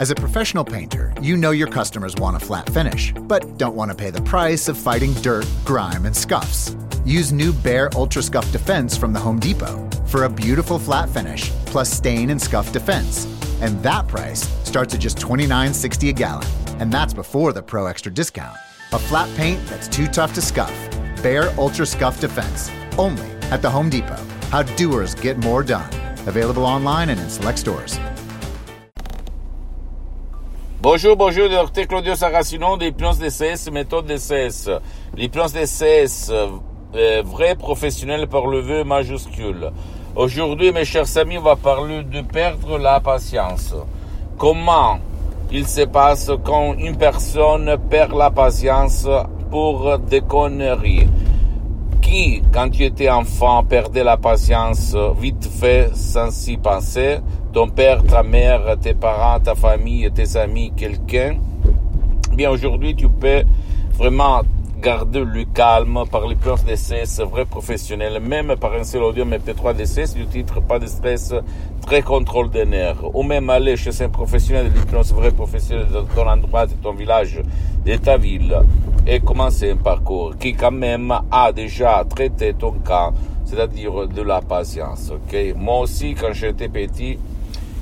As a professional painter, you know your customers want a flat finish, but don't want to pay the price of fighting dirt, grime, and scuffs. Use new Bare Ultra Scuff Defense from the Home Depot for a beautiful flat finish plus stain and scuff defense. And that price starts at just $29.60 a gallon. And that's before the Pro Extra discount. A flat paint that's too tough to scuff. Bare Ultra Scuff Defense. Only at the Home Depot. How doers get more done. Available online and in select stores. Bonjour, bonjour, docteur Claudio Saracino de l'hypnose DCS, méthode DCS. L'hypnose DCS, euh, vrai professionnel par le vœu majuscule. Aujourd'hui, mes chers amis, on va parler de perdre la patience. Comment il se passe quand une personne perd la patience pour des conneries? Qui, quand tu étais enfant, perdait la patience vite fait sans y penser ton père, ta mère, tes parents, ta famille, tes amis, quelqu'un, bien aujourd'hui tu peux vraiment garder le calme par les plans d'essai, vrai professionnel, même par un seul audio MP3 d'essai, du titre pas de stress, très contrôle des nerfs, ou même aller chez un professionnel de l'hypnose vrai professionnel de ton endroit, de ton village, de ta ville, et commencer un parcours qui quand même a déjà traité ton cas, c'est-à-dire de la patience, ok? Moi aussi, quand j'étais petit,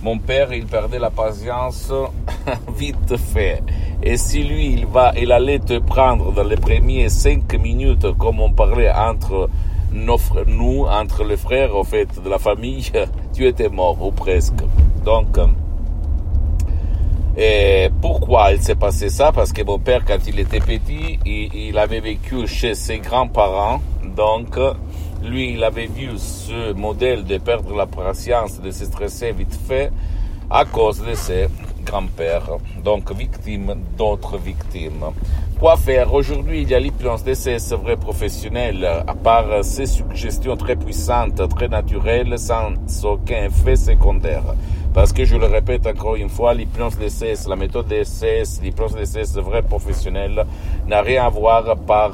mon père, il perdait la patience vite fait. Et si lui, il va, il allait te prendre dans les premiers cinq minutes, comme on parlait entre nous, entre les frères, au fait, de la famille, tu étais mort, ou presque. Donc, et pourquoi il s'est passé ça? Parce que mon père, quand il était petit, il, il avait vécu chez ses grands-parents. Donc, lui, il avait vu ce modèle de perdre la patience, de se stresser vite fait à cause de ses grands-pères, donc victimes d'autres victimes. Quoi faire? Aujourd'hui, il y a l'hypnose d'essai, c'est vrai professionnel, à part ces suggestions très puissantes, très naturelles, sans aucun effet secondaire. Parce que je le répète encore une fois, l'hypnose d'essai, la méthode d'essai, l'hypnose c'est vrai professionnel, n'a rien à voir par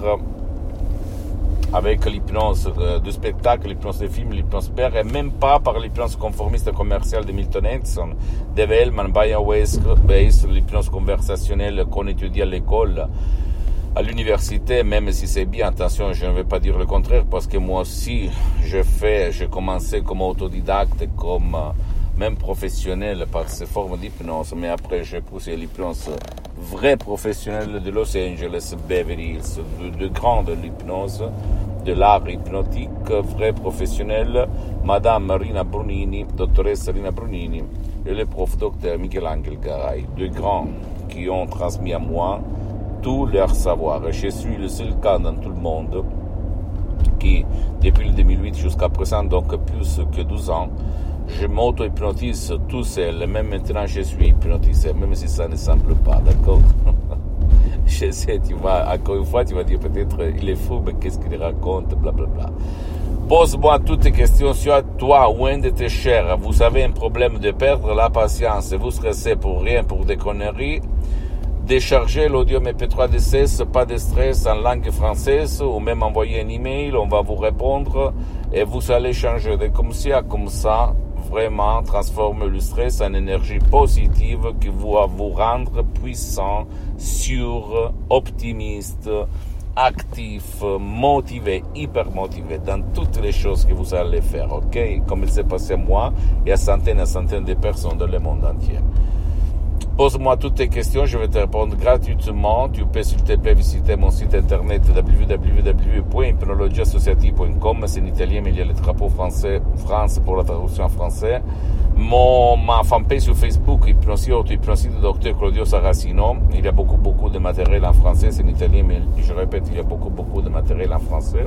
avec l'hypnose de spectacle, l'hypnose de film, l'hypnose père, et même pas par l'hypnose conformiste commerciale de Milton Erickson, Dave Hellman, Brian Weiss, l'hypnose conversationnelle qu'on étudie à l'école, à l'université, même si c'est bien, attention, je ne vais pas dire le contraire, parce que moi aussi, je fais, j'ai commencé comme autodidacte, comme même professionnel par ces formes d'hypnose, mais après j'ai poussé l'hypnose vraie professionnelle de Los Angeles, Beverly Hills, de, de grande l'hypnose, de l'art hypnotique, vrai professionnel, Madame Marina Brunini, dottoressa Rina Brunini, et le prof docteur Michelangelo Garay, deux grands qui ont transmis à moi tout leur savoir. Je suis le seul cas dans tout le monde qui, depuis le 2008 jusqu'à présent, donc plus que 12 ans, je m'auto-hypnotise tout seul, même maintenant je suis hypnotisé, même si ça ne semble pas, d'accord? Je sais, tu vas, encore une fois, tu vas dire peut-être il est fou, mais qu'est-ce qu'il raconte, blablabla. Bla, bla. Pose-moi toutes tes questions sur toi ou un de tes chers. Vous avez un problème de perdre la patience et vous stressez pour rien, pour des conneries. Déchargez l'audio MP3 DCS, pas de stress en langue française ou même envoyer un email, on va vous répondre et vous allez changer de comme ci à comme ça vraiment transforme le stress en énergie positive qui va vous rendre puissant, sûr, optimiste, actif, motivé, hyper motivé dans toutes les choses que vous allez faire, ok? Comme il s'est passé à moi et à centaines et centaines de personnes dans le monde entier. Pose-moi toutes tes questions, je vais te répondre gratuitement. Tu peux, s'il te plaît, visiter mon site internet www.hypnologieassociative.com. C'est en italien, mais il y a le drapeau français, France pour la traduction en français. Mon, ma fanpage sur Facebook, Hypnosie Auto-Hypnosie de Dr Claudio Saracino. Il y a beaucoup, beaucoup de matériel en français. C'est en italien, mais je répète, il y a beaucoup, beaucoup de matériel en français.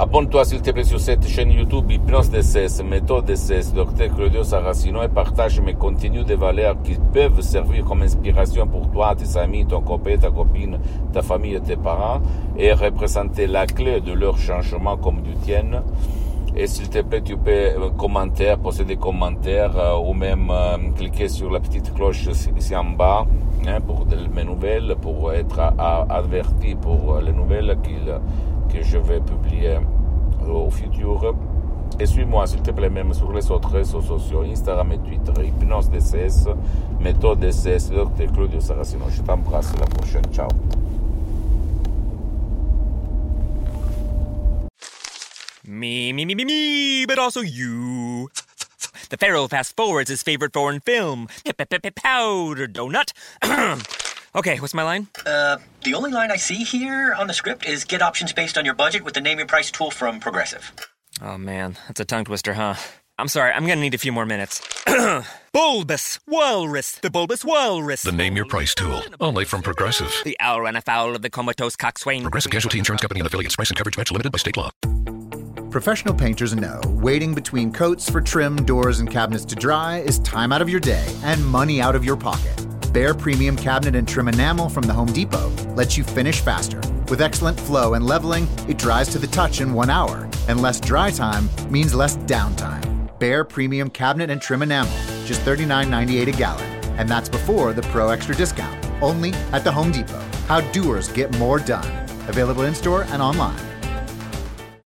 Abonne-toi s'il te plaît sur cette chaîne YouTube Hypnose DCS, méthode DCS, Dr Claudio Saracino et partage mes contenus de valeur qui peuvent servir comme inspiration pour toi, tes amis, ton copain, ta copine, ta famille et tes parents et représenter la clé de leur changement comme du tien. Et s'il te plaît, tu peux commenter, poser des commentaires euh, ou même euh, cliquer sur la petite cloche ici en bas hein, pour mes nouvelles, pour être averti pour les nouvelles qu'il que je vais publier au futur. Et suis-moi, s'il te plaît, même sur les autres réseaux sociaux, Instagram et Twitter, Hypnose DCS, Méthode DCS, Dr. Claudio Saracino. Je t'embrasse, à la prochaine. Ciao. Me, me, me, me, me, but also you. The Pharaoh fast forwards his favorite foreign film, Powder Donut. okay, what's my line? Uh, the only line I see here on the script is get options based on your budget with the name your price tool from Progressive. Oh man, that's a tongue twister, huh? I'm sorry, I'm gonna need a few more minutes. bulbous Walrus, the Bulbous Walrus. The Name Your Price tool, only from Progressive. The owl ran afoul of the comatose coxswain. Progressive Casualty Insurance Company and affiliates. Price and coverage match limited by state law. Professional painters know waiting between coats for trim, doors, and cabinets to dry is time out of your day and money out of your pocket. Bare Premium Cabinet and Trim Enamel from the Home Depot lets you finish faster. With excellent flow and leveling, it dries to the touch in one hour, and less dry time means less downtime. Bare Premium Cabinet and Trim Enamel, just $39.98 a gallon, and that's before the Pro Extra discount. Only at the Home Depot. How doers get more done. Available in store and online.